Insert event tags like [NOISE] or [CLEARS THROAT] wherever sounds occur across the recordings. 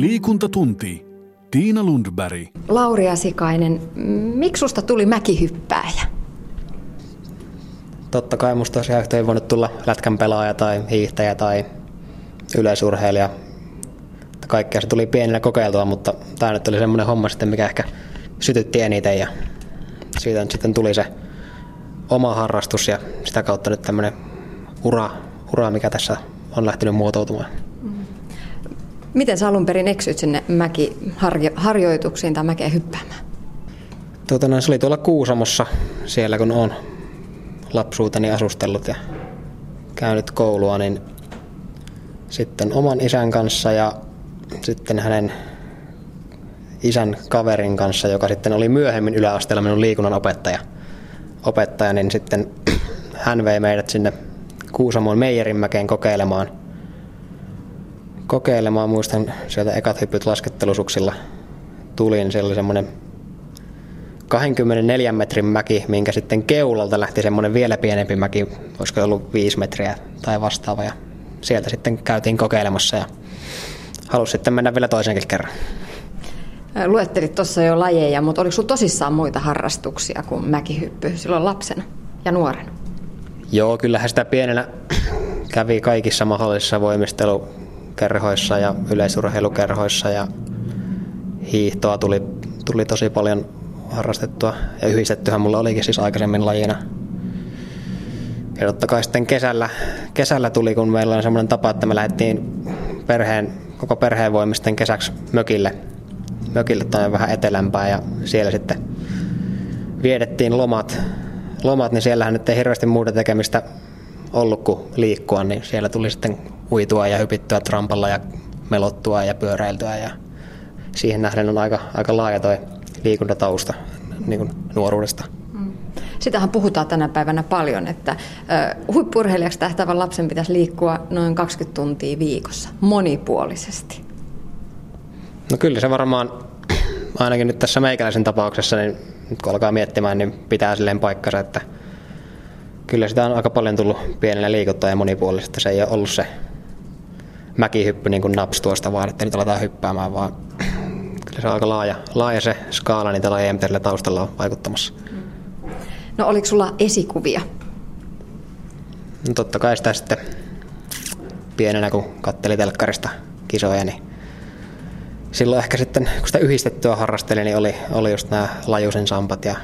Liikuntatunti. Tiina Lundberg. Lauri Asikainen, miksi susta tuli mäkihyppääjä? Totta kai musta tosiaan ei voinut tulla lätkän pelaaja tai hiihtäjä tai yleisurheilija. Kaikkea se tuli pienellä kokeiltua, mutta tämä nyt oli semmoinen homma sitten, mikä ehkä sytytti eniten ja siitä nyt sitten tuli se oma harrastus ja sitä kautta nyt tämmöinen ura, ura mikä tässä on lähtenyt muotoutumaan. Miten sä alun perin eksyit sinne mäkiharjoituksiin tai mäkeen hyppäämään? Tuota, no, se oli tuolla Kuusamossa siellä, kun on lapsuuteni asustellut ja käynyt koulua, niin sitten oman isän kanssa ja sitten hänen isän kaverin kanssa, joka sitten oli myöhemmin yläasteella minun liikunnan opettaja, opettaja niin sitten [CLEARS THROAT] hän vei meidät sinne Kuusamon Meijerinmäkeen kokeilemaan. Kokeilemaan, muistan sieltä ekat hyppyt laskettelusuksilla tulin, siellä oli semmoinen 24 metrin mäki, minkä sitten keulalta lähti semmoinen vielä pienempi mäki, olisiko ollut 5 metriä tai vastaava. Ja sieltä sitten käytiin kokeilemassa ja halusi sitten mennä vielä toisenkin kerran. Luettelit tuossa jo lajeja, mutta oliko sinulla tosissaan muita harrastuksia kuin mäkihyppy silloin lapsena ja nuorena? Joo, kyllähän sitä pienenä [CLEARS THROAT] kävi kaikissa mahdollisissa voimistelukerhoissa ja yleisurheilukerhoissa ja hiihtoa tuli, tuli tosi paljon harrastettua. Ja yhdistettyhän mulla olikin siis aikaisemmin lajina. Ja totta kai sitten kesällä, kesällä tuli, kun meillä on semmoinen tapa, että me lähdettiin perheen, koko perheen voimisten kesäksi mökille, mökille tai vähän etelämpää ja siellä sitten viedettiin lomat, lomat niin siellähän nyt ei hirveästi muuta tekemistä ollut kuin liikkua, niin siellä tuli sitten uitua ja hypittyä trampalla ja melottua ja pyöräiltyä ja siihen nähden on aika, aika laaja toi liikuntatausta niin kuin nuoruudesta. Mm. Sitähän puhutaan tänä päivänä paljon, että huippurheilijaksi tähtävän lapsen pitäisi liikkua noin 20 tuntia viikossa, monipuolisesti. No kyllä se varmaan, ainakin nyt tässä meikäläisen tapauksessa, niin nyt kun alkaa miettimään, niin pitää silleen paikkansa, että kyllä sitä on aika paljon tullut pienellä liikuttaa ja monipuolisesti. Se ei ole ollut se mäkihyppy niin kuin naps tuosta vaan, että nyt aletaan hyppäämään, vaan kyllä se on aika laaja, laaja se skaala niitä lajeja, mitä taustalla on vaikuttamassa. No oliko sulla esikuvia? No totta kai sitä sitten pienenä, kun katteli telkkarista kisoja, niin silloin ehkä sitten, kun sitä yhdistettyä harrastelin, niin oli, oli just nämä Lajusen Sampat ja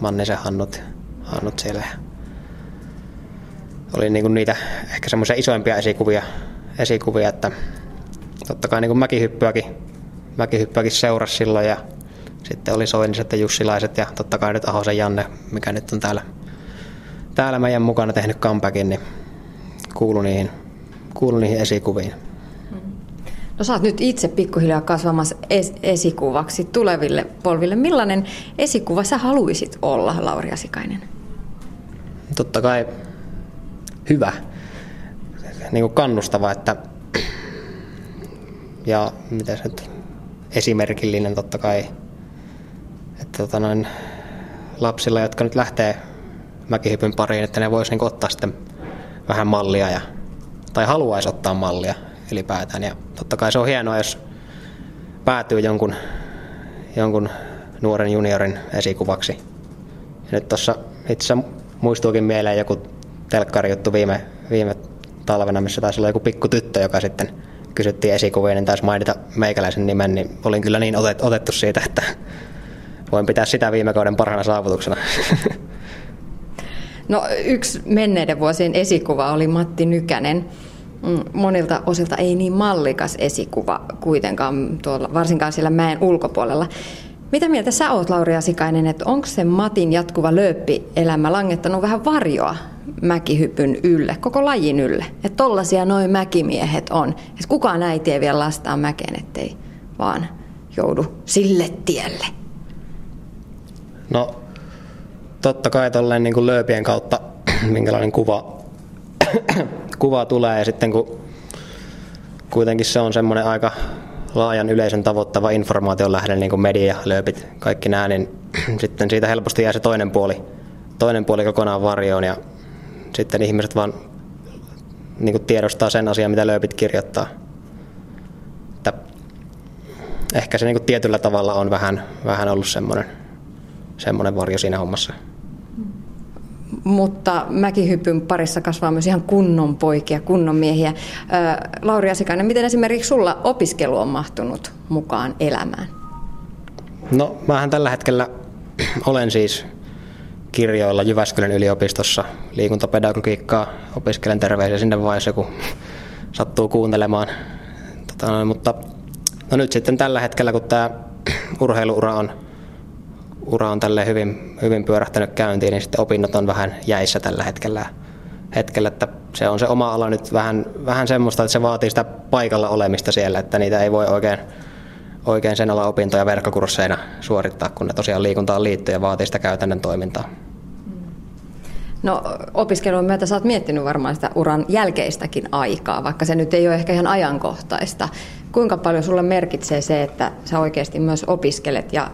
Mannisen Hannut, Hannut siellä. Oli niinku niitä ehkä semmoisia isoimpia esikuvia, esikuvia, että totta kai niin mäkihyppyäkin, mäkihyppyäkin seurasi silloin ja sitten oli Soiniset ja Jussilaiset ja totta kai nyt Ahosen Janne, mikä nyt on täällä, täällä meidän mukana tehnyt comebackin, niin kuulu niihin, kuulu niihin esikuviin. No sä oot nyt itse pikkuhiljaa kasvamassa es- esikuvaksi tuleville polville. Millainen esikuva sä haluaisit olla, Lauri Asikainen? Totta kai hyvä, niin kuin kannustava, että ja miten se nyt, esimerkillinen totta kai, että tota noin, lapsilla, jotka nyt lähtee mäkihypyn pariin, että ne voisi niin ottaa sitten vähän mallia ja, tai haluaisi ottaa mallia ylipäätään. Ja totta kai se on hienoa, jos päätyy jonkun, jonkun nuoren juniorin esikuvaksi. Ja nyt tuossa itse muistuukin mieleen joku telkkarijuttu viime, viime talvena, missä taisi olla joku pikku tyttö, joka sitten kysyttiin esikuvia, niin taisi mainita meikäläisen nimen, niin olin kyllä niin otet, otettu siitä, että voin pitää sitä viime kauden parhaana saavutuksena. No yksi menneiden vuosien esikuva oli Matti Nykänen. Mm, monilta osilta ei niin mallikas esikuva kuitenkaan, tuolla, varsinkaan siellä mäen ulkopuolella. Mitä mieltä sä oot, Lauri Asikainen, että onko se Matin jatkuva lööppielämä langettanut vähän varjoa mäkihypyn ylle, koko lajin ylle? Että tollasia noin mäkimiehet on. Et kukaan äiti ei vielä lastaa mäkeen, ettei vaan joudu sille tielle. No, totta kai tolleen niin lööpien kautta, minkälainen kuva kuva tulee ja sitten kun kuitenkin se on semmoinen aika laajan yleisön tavoittava informaation lähde, niin kuin media, lööpit, kaikki nämä, niin sitten siitä helposti jää se toinen puoli, toinen puoli kokonaan varjoon ja sitten ihmiset vaan niin kuin tiedostaa sen asian, mitä lööpit kirjoittaa. Että ehkä se niin kuin tietyllä tavalla on vähän, vähän ollut semmoinen, semmoinen varjo siinä hommassa. Mutta mäkihypyn parissa kasvaa myös ihan kunnon poikia, kunnon miehiä. Lauri Asikainen, miten esimerkiksi sulla opiskelu on mahtunut mukaan elämään? No, mähän tällä hetkellä olen siis kirjoilla Jyväskylän yliopistossa liikuntapedagogiikkaa. Opiskelen terveisiä sinne vaiheessa, kun sattuu kuuntelemaan. Tota, mutta no nyt sitten tällä hetkellä, kun tämä urheiluura on, ura on tälle hyvin, hyvin pyörähtänyt käyntiin, niin sitten opinnot on vähän jäissä tällä hetkellä. hetkellä että se on se oma ala nyt vähän, vähän semmoista, että se vaatii sitä paikalla olemista siellä, että niitä ei voi oikein oikein sen olla opintoja verkkokursseina suorittaa, kun ne tosiaan liikuntaan liittyy ja vaatii sitä käytännön toimintaa. No opiskelun myötä sä oot miettinyt varmaan sitä uran jälkeistäkin aikaa, vaikka se nyt ei ole ehkä ihan ajankohtaista. Kuinka paljon sulle merkitsee se, että sä oikeasti myös opiskelet ja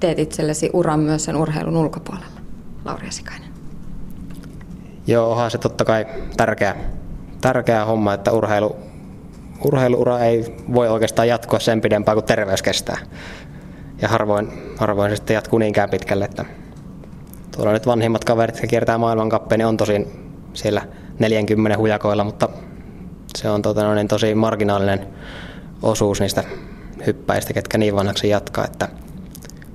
teet itsellesi uran myös sen urheilun ulkopuolella? Lauri Asikainen. Joo, onhan se totta kai tärkeä, tärkeä homma, että urheilu, urheiluura ei voi oikeastaan jatkua sen pidempään kuin terveys kestää. Ja harvoin, harvoin se sitten jatkuu niinkään pitkälle, että tuolla nyt vanhimmat kaverit, jotka kiertää maailmankappeja, niin on tosin siellä 40 hujakoilla, mutta se on tota, niin tosi marginaalinen osuus niistä hyppäistä, ketkä niin vanhaksi jatkaa, että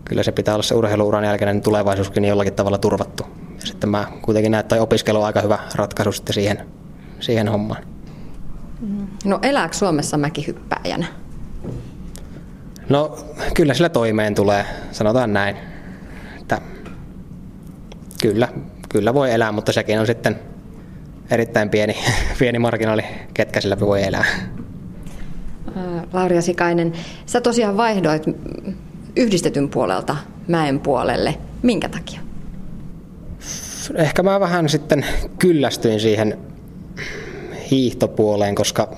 kyllä se pitää olla se urheiluuran jälkeinen tulevaisuuskin jollakin tavalla turvattu. Ja sitten mä kuitenkin näen, että opiskelu on aika hyvä ratkaisu sitten siihen, siihen hommaan. No elääkö Suomessa mäkihyppäjänä? No kyllä sillä toimeen tulee, sanotaan näin. Että kyllä, kyllä voi elää, mutta sekin on sitten erittäin pieni, [LAUGHS] pieni marginaali, ketkä sillä voi elää. Lauri Sikainen, sä tosiaan vaihdoit yhdistetyn puolelta mäen puolelle. Minkä takia? Ehkä mä vähän sitten kyllästyin siihen hiihtopuoleen, koska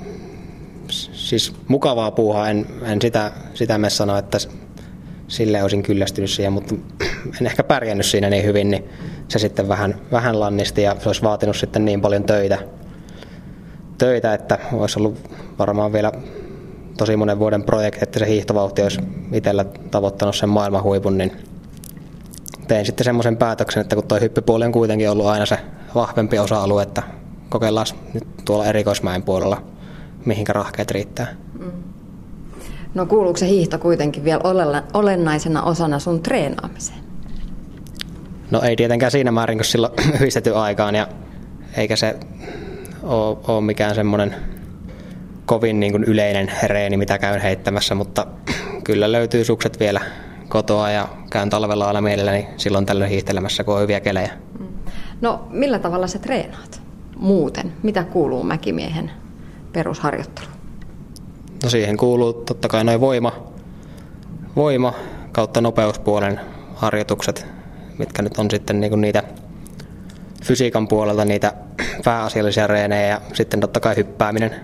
siis mukavaa puuhaa, en, en sitä, sitä me sano, että sille olisin kyllästynyt siihen, mutta [CLEARS THROAT] en ehkä pärjännyt siinä niin hyvin, niin se sitten vähän, vähän lannisti ja se olisi vaatinut sitten niin paljon töitä, töitä, että olisi ollut varmaan vielä tosi monen vuoden projekti, että se hiihtovauhti olisi itsellä tavoittanut sen maailman huipun, niin tein sitten semmoisen päätöksen, että kun tuo hyppypuoli on kuitenkin ollut aina se vahvempi osa-alue, että kokeillaan nyt tuolla erikoismäen puolella, mihinkä rahkeet riittää. Mm. No kuuluuko se hiihto kuitenkin vielä olennaisena osana sun treenaamiseen? No ei tietenkään siinä määrin, kun silloin [CLEARS THROAT] yhdistetty aikaan ja eikä se ole, ole mikään semmoinen kovin niin kuin yleinen reeni, mitä käyn heittämässä, mutta [CLEARS THROAT] kyllä löytyy sukset vielä kotoa ja käyn talvella aina mielelläni silloin tällöin hiihtelemässä, kun on hyviä kelejä. Mm. No millä tavalla sä treenaat muuten? Mitä kuuluu mäkimiehen perusharjoittelu? No siihen kuuluu totta kai noin voima, voima kautta nopeuspuolen harjoitukset, mitkä nyt on sitten niinku niitä fysiikan puolelta niitä pääasiallisia reenejä ja sitten totta kai hyppääminen,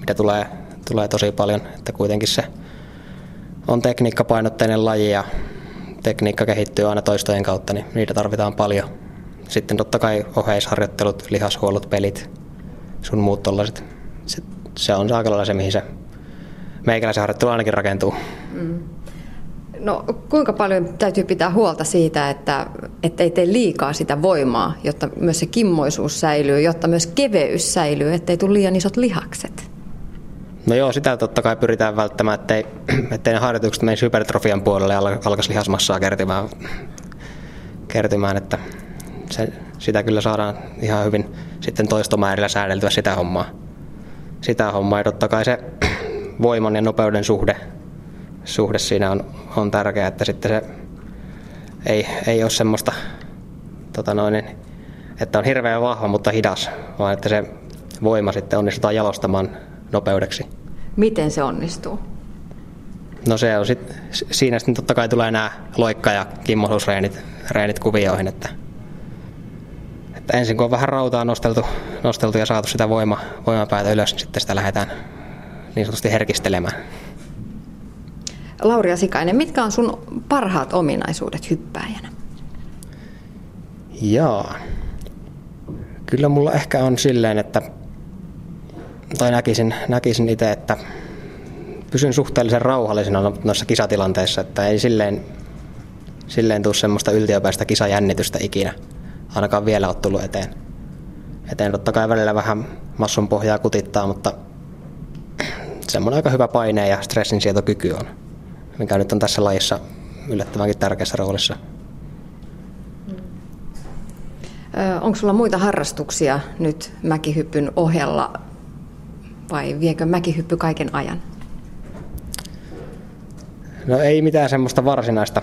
mitä tulee, tulee tosi paljon, että kuitenkin se on tekniikkapainotteinen laji ja tekniikka kehittyy aina toistojen kautta, niin niitä tarvitaan paljon. Sitten totta kai oheisharjoittelut, lihashuollot, pelit, sun muut tollaiset. Se, se on aika lailla se, mihin se meikäläisen harjoittelu ainakin rakentuu. Mm. No kuinka paljon täytyy pitää huolta siitä, että ei tee liikaa sitä voimaa, jotta myös se kimmoisuus säilyy, jotta myös keveys säilyy, ettei tule liian isot lihakset? No joo, sitä totta kai pyritään välttämään, ettei, ettei ne harjoitukset menisi hypertrofian puolelle ja alkaisi lihasmassaa kertymään, kertymään että se, sitä kyllä saadaan ihan hyvin sitten toistomäärillä säädeltyä sitä hommaa. Sitä hommaa ja totta kai se [CLEARS THROAT] voiman ja nopeuden suhde, suhde siinä on, on tärkeää, että sitten se ei, ei ole semmoista, tota noin, että on hirveän vahva, mutta hidas, vaan että se voima sitten onnistutaan jalostamaan nopeudeksi. Miten se onnistuu? No se on sit, siinä sitten totta kai tulee nämä loikka- ja kimmosuusreenit reenit kuvioihin, että, että ensin kun on vähän rautaa nosteltu, nosteltu ja saatu sitä voima, voimapäätä ylös, niin sitten sitä lähdetään niin sanotusti herkistelemään. Lauri Asikainen, mitkä on sun parhaat ominaisuudet hyppääjänä? Jaa. Kyllä mulla ehkä on silleen, että tai näkisin, näkisin itse, että pysyn suhteellisen rauhallisena no- noissa kisatilanteissa, että ei silleen, silleen tule semmoista yltiöpäistä kisajännitystä ikinä. Ainakaan vielä ole tullut eteen. Eteen totta kai välillä vähän massun pohjaa kutittaa, mutta semmoinen aika hyvä paine ja stressinsietokyky on, mikä nyt on tässä lajissa yllättävänkin tärkeässä roolissa. Onko sulla muita harrastuksia nyt mäkihyppyn ohella vai viekö mäkihyppy kaiken ajan? No ei mitään semmoista varsinaista,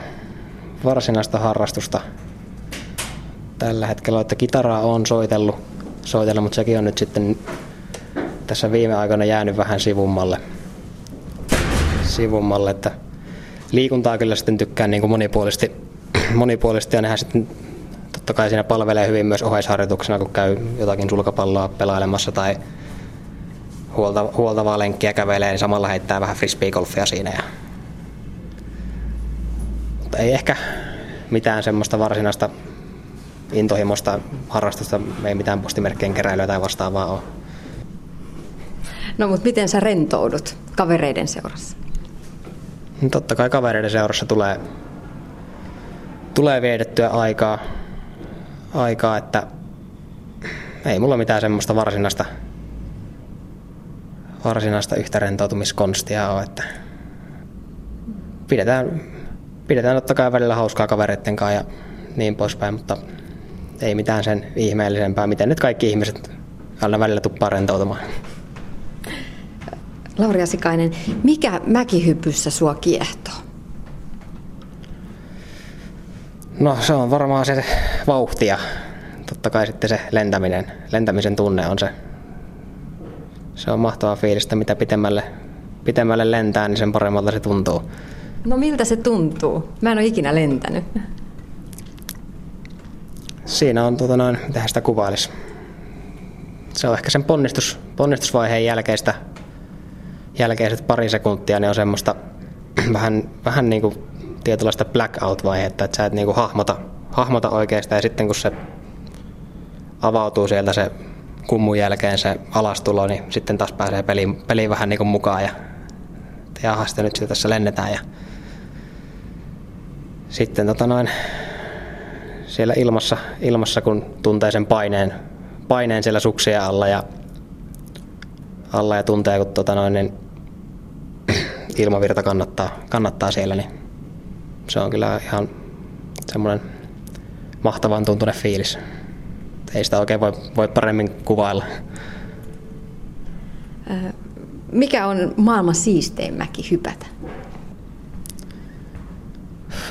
varsinaista harrastusta tällä hetkellä, että kitaraa on soitellut, soitellut, mutta sekin on nyt sitten tässä viime aikoina jäänyt vähän sivummalle. sivummalle että liikuntaa kyllä sitten tykkään niin kuin monipuolisesti, [CLEARS THROAT] monipuolisesti ja nehän sitten totta kai siinä palvelee hyvin myös oheisharjoituksena, kun käy jotakin sulkapalloa pelailemassa tai huolta, huoltavaa lenkkiä kävelee, niin samalla heittää vähän frisbeegolfia siinä. Ja... Mutta ei ehkä mitään semmoista varsinaista intohimoista harrastusta, ei mitään postimerkkien keräilyä tai vastaavaa ole. No mutta miten sä rentoudut kavereiden seurassa? No, totta kai kavereiden seurassa tulee, tulee viedettyä aikaa, aikaa, että ei mulla mitään semmoista varsinaista, varsinaista yhtä rentoutumiskonstia ole, että pidetään, pidetään totta kai välillä hauskaa kavereiden kanssa ja niin poispäin, mutta ei mitään sen ihmeellisempää, miten nyt kaikki ihmiset aina välillä tuppaa rentoutumaan. Lauri Asikainen, mikä mäkihypyssä sua kiehtoo? No se on varmaan se vauhti ja totta kai sitten se lentäminen, lentämisen tunne on se, se on mahtava fiilistä, mitä pitemmälle, pitemmälle lentää, niin sen paremmalta se tuntuu. No miltä se tuntuu? Mä en ole ikinä lentänyt. Siinä on, tuota noin, mitä sitä kuvailisi. Se on ehkä sen ponnistus, ponnistusvaiheen jälkeistä, jälkeiset pari sekuntia, niin on semmoista [CLEARS THROAT] vähän, vähän niin kuin tietynlaista blackout-vaihetta, että sä et niin kuin hahmota, hahmota oikeastaan. Ja sitten kun se avautuu sieltä se kummun jälkeen se alastulo, niin sitten taas pääsee peliin, peliin vähän niin kuin mukaan. Ja jaha, sitten nyt sitä tässä lennetään. Ja sitten tota noin, siellä ilmassa, ilmassa, kun tuntee sen paineen, paineen siellä suksia alla ja, alla ja tuntee, kun tota noin, niin [CLEARS THROAT] ilmavirta kannattaa, kannattaa siellä, niin se on kyllä ihan semmoinen mahtavan tuntunen fiilis. Ei sitä oikein voi, voi paremmin kuvailla. Mikä on maailman siistein mäki hypätä?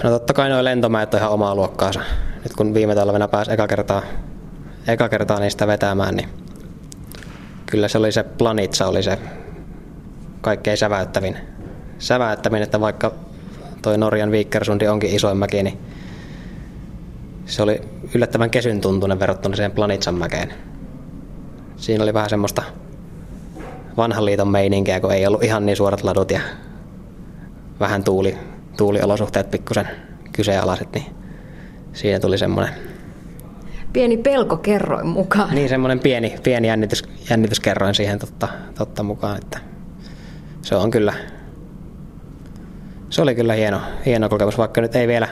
No totta kai nuo lentomäet on ihan omaa luokkaansa. Nyt kun viime talvena pääsi eka kertaa, eka kertaa niistä vetämään, niin kyllä se oli se Planitsa oli se kaikkein säväyttävin. Säväyttävin, että vaikka toi Norjan Viikkersundi onkin isoin mäki, niin se oli yllättävän kesyn tuntunen verrattuna siihen Planitsan mäkeen. Siinä oli vähän semmoista vanhan liiton meininkiä, kun ei ollut ihan niin suorat ladut ja vähän tuuli, tuuliolosuhteet pikkusen kyseenalaiset, niin siinä tuli semmoinen... Pieni pelko kerroin mukaan. Niin, semmoinen pieni, pieni jännitys, jännityskerroin siihen totta, totta mukaan, että se on kyllä... Se oli kyllä hieno, hieno kokemus, vaikka nyt ei vielä,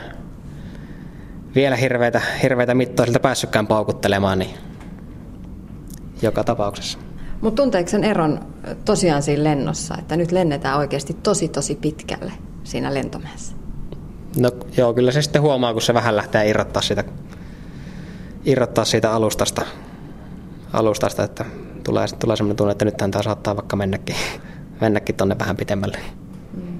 vielä hirveitä, hirveitä mittoisilta päässytkään paukuttelemaan, niin joka tapauksessa. Mutta tunteeko sen eron tosiaan siinä lennossa, että nyt lennetään oikeasti tosi tosi pitkälle siinä lentomäessä? No joo, kyllä se sitten huomaa, kun se vähän lähtee irrottaa siitä, irrottaa siitä alustasta, alustasta että tulee, tulee sellainen tunne, että nyt tämä saattaa vaikka mennäkin, [LAUGHS] mennäkin tonne vähän pitemmälle. Mm.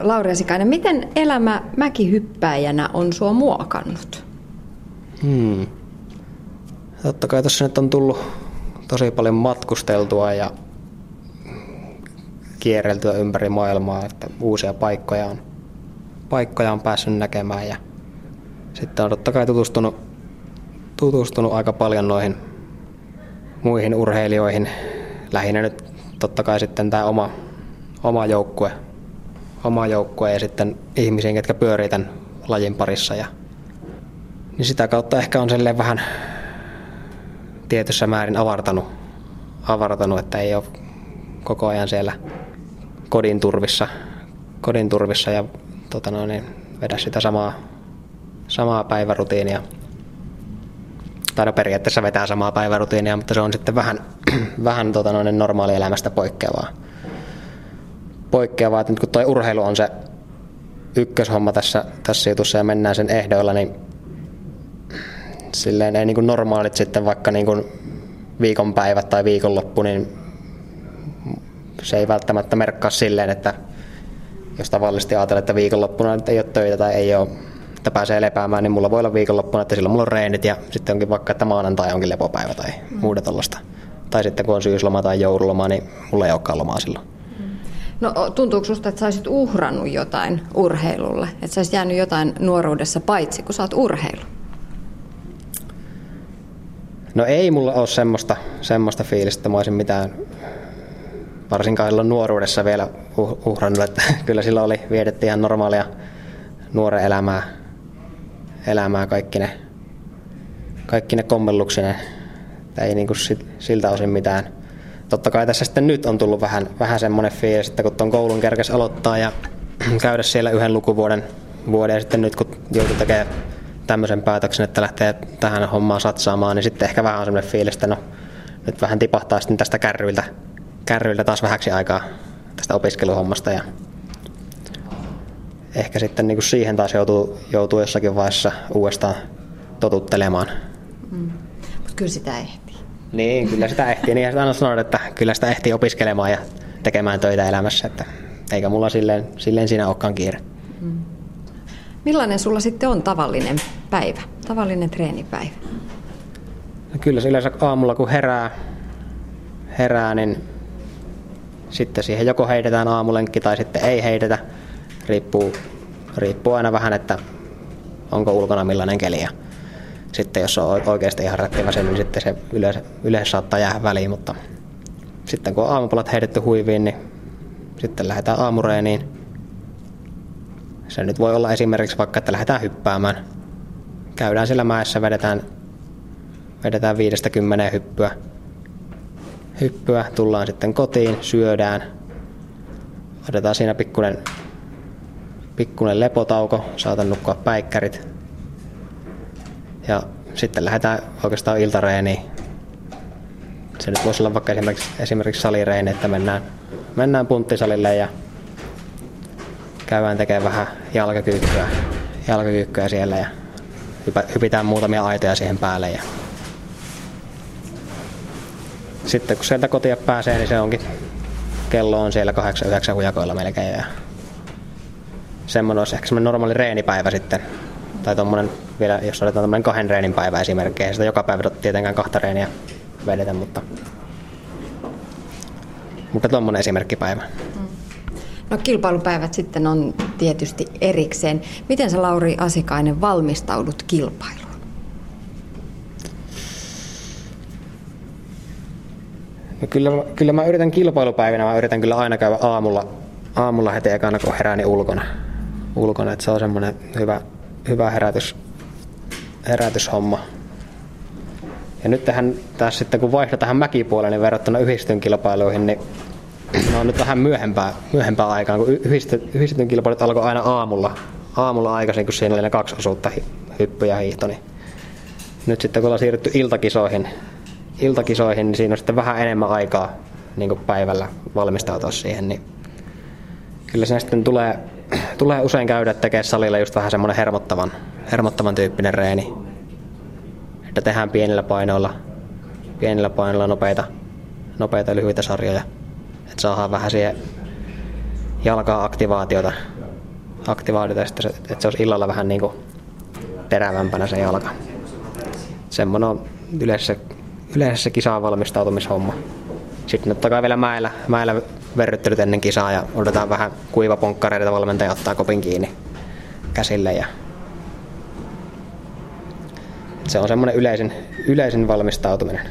Lauri Sikainen, miten elämä mäkihyppäjänä on sua muokannut? Hmm. Totta kai tuossa nyt on tullut tosi paljon matkusteltua ja kierreltyä ympäri maailmaa, että uusia paikkoja on, paikkoja on päässyt näkemään ja sitten on totta kai tutustunut, tutustunut aika paljon noihin muihin urheilijoihin. Lähinnä nyt totta kai sitten tämä oma, oma joukkue, oma joukkue ja sitten ihmisiin, ketkä pyörii tämän lajin parissa. Ja, niin sitä kautta ehkä on vähän tietyssä määrin avartanut, avartanut, että ei ole koko ajan siellä kodin turvissa, kodin turvissa ja tota noin, niin vedä sitä samaa, samaa päivärutiinia. Tai no periaatteessa vetää samaa päivärutiinia, mutta se on sitten vähän, [CLEARS THROAT] vähän tota noin, normaali elämästä poikkeavaa. poikkeavaa. Että nyt kun tuo urheilu on se ykköshomma tässä, tässä jutussa ja mennään sen ehdoilla, niin silleen ei niin kuin normaalit sitten vaikka niin kuin viikonpäivät tai viikonloppu, niin se ei välttämättä merkkaa silleen, että jos tavallisesti ajatellaan, että viikonloppuna että ei ole töitä tai ei ole, että pääsee lepäämään, niin mulla voi olla viikonloppuna, että silloin mulla on reenit ja sitten onkin vaikka, että maanantai onkin lepopäivä tai mm. muuta tuollaista. Tai sitten kun on syysloma tai joululoma, niin mulla ei olekaan lomaa silloin. No tuntuuko sinusta, että sä olisit uhrannut jotain urheilulle? Että sä olisit jäänyt jotain nuoruudessa paitsi, kun sä oot urheilu? No ei mulla ole semmoista, semmoista fiilistä, että mä olisin mitään varsinkaan silloin nuoruudessa vielä uhrannut, että [LAUGHS] kyllä silloin oli, vietetty ihan normaalia nuoren elämää, elämää kaikki ne, kaikki ne kommelluksine. Ei niin kuin siltä osin mitään. Totta kai tässä sitten nyt on tullut vähän, vähän semmoinen fiilis, että kun tuon koulun kerkes aloittaa ja [CLEARS THROAT] käydä siellä yhden lukuvuoden vuoden ja sitten nyt kun joutuu tekemään tämmöisen päätöksen, että lähtee tähän hommaan satsaamaan, niin sitten ehkä vähän on semmoinen fiilis, että no nyt vähän tipahtaa sitten tästä kärryiltä, kärryiltä taas vähäksi aikaa tästä opiskeluhommasta ja ehkä sitten niin kuin siihen taas joutuu, joutuu jossakin vaiheessa uudestaan totuttelemaan. Mm. Mutta kyllä sitä ehtii. Niin, kyllä sitä ehtii. Niin aina sanon, että kyllä sitä ehtii opiskelemaan ja tekemään töitä elämässä. Että eikä mulla silleen, silleen siinä olekaan kiire. Mm. Millainen sulla sitten on tavallinen päivä, tavallinen treenipäivä? No kyllä se yleensä aamulla kun herää, herää, niin sitten siihen joko heitetään aamulenkki tai sitten ei heitetä. Riippuu, riippuu aina vähän, että onko ulkona millainen keli. Ja sitten jos on oikeasti ihan rättiväsen, niin sitten se yleensä, yleensä saattaa jäädä väliin, mutta sitten kun on aamupalat heitetty huiviin, niin sitten lähdetään aamureeniin. Se nyt voi olla esimerkiksi vaikka, että lähdetään hyppäämään. Käydään siellä mäessä, vedetään, vedetään viidestä kymmeneen hyppyä. Hyppyä, tullaan sitten kotiin, syödään. Otetaan siinä pikkuinen, pikkuinen lepotauko, saatan nukkua päikkärit. Ja sitten lähdetään oikeastaan iltareeniin. Se nyt voisi olla vaikka esimerkiksi, esimerkiksi salireeni, että mennään, mennään punttisalille ja käydään tekemään vähän jalkakyykkyä, jalkakyykkyä siellä ja hypitään muutamia aitoja siihen päälle. Ja sitten kun sieltä kotia pääsee, niin se onkin, kello on siellä 8-9 hujakoilla melkein. Ja semmoinen olisi ehkä semmoinen normaali reenipäivä sitten. Tai tommonen vielä, jos otetaan tämmöinen kahden reenin päivä esimerkiksi. Ei sitä joka päivä tietenkään kahta reeniä vedetä, mutta, mutta tuommoinen esimerkkipäivä. No kilpailupäivät sitten on tietysti erikseen. Miten sä Lauri Asikainen valmistaudut kilpailuun? No kyllä, kyllä mä yritän kilpailupäivinä, mä yritän kyllä aina käydä aamulla, aamulla heti ekana kun herääni ulkona. ulkona että se on semmoinen hyvä, hyvä herätys, herätyshomma. Ja nyt tähän, tässä sitten kun vaihdo tähän mäkipuoleen niin verrattuna yhdistyn kilpailuihin, niin [CLEARS THROAT] No nyt vähän myöhempää, myöhempää aikaan, kun yhdistetyn kilpailut alkoi aina aamulla, aamulla aikaisin, kun siinä oli ne kaksi osuutta, hyppy ja hiihto. Niin nyt sitten kun ollaan siirrytty iltakisoihin, iltakisoihin, niin siinä on sitten vähän enemmän aikaa niin päivällä valmistautua siihen. Niin kyllä siinä sitten tulee, tulee usein käydä tekemään salilla just vähän semmoinen hermottavan, hermottavan tyyppinen reeni. Että tehdään pienillä painoilla, pienillä painoilla nopeita, nopeita lyhyitä sarjoja että saadaan vähän siihen jalkaa aktivaatiota, aktivaatiota että se, että se olisi illalla vähän niin kuin terävämpänä se jalka. Semmoinen on yleensä, yleensä se kisaan valmistautumishomma. Sitten totta kai vielä mäellä, mäellä verryttelyt ennen kisaa ja odotetaan vähän kuivaponkkareita, valmentaja ottaa kopin kiinni käsille. Ja se on semmoinen yleisin, yleisin valmistautuminen.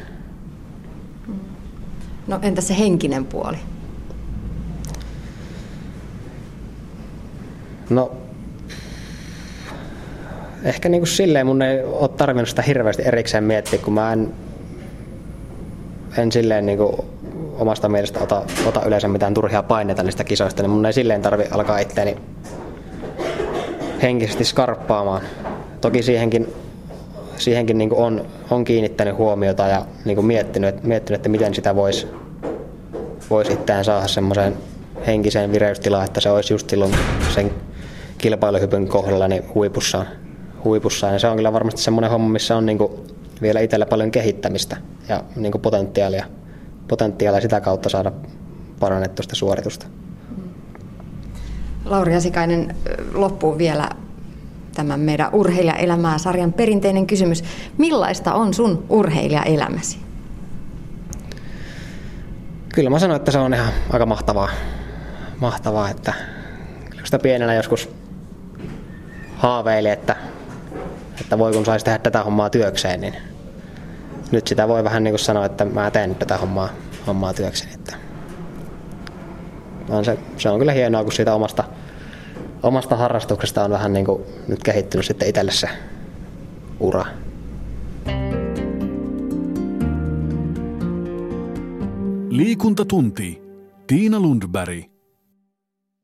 No entä se henkinen puoli? No, ehkä niin kuin silleen mun ei ole tarvinnut sitä hirveästi erikseen miettiä, kun mä en, en silleen niin kuin omasta mielestä ota, ota yleensä mitään turhia paineita niistä kisoista, niin mun ei silleen tarvi alkaa itteeni henkisesti skarppaamaan. Toki siihenkin, siihenkin niin on, on kiinnittänyt huomiota ja niin miettinyt, miettinyt, että miten sitä voisi vois itseään saada semmoiseen henkiseen vireystilaan, että se olisi just silloin sen kilpailuhypyn kohdalla niin huipussaan. huipussaan. Ja se on kyllä varmasti semmoinen homma, missä on niin vielä itsellä paljon kehittämistä ja niin potentiaalia, potentiaalia sitä kautta saada parannettua sitä suoritusta. Lauri Asikainen, loppuun vielä tämän meidän urheilijaelämää sarjan perinteinen kysymys. Millaista on sun urheilijaelämäsi? Kyllä mä sanoin, että se on ihan aika mahtavaa. Mahtavaa, että sitä pienenä joskus haaveili, että, että voi kun saisi tehdä tätä hommaa työkseen, niin nyt sitä voi vähän niin kuin sanoa, että mä teen tätä hommaa, hommaa työkseni. Että on se, se on kyllä hienoa, kun siitä omasta, omasta harrastuksesta on vähän niin kuin nyt kehittynyt sitten itselle se ura. Liikuntatunti. Tiina Lundberg.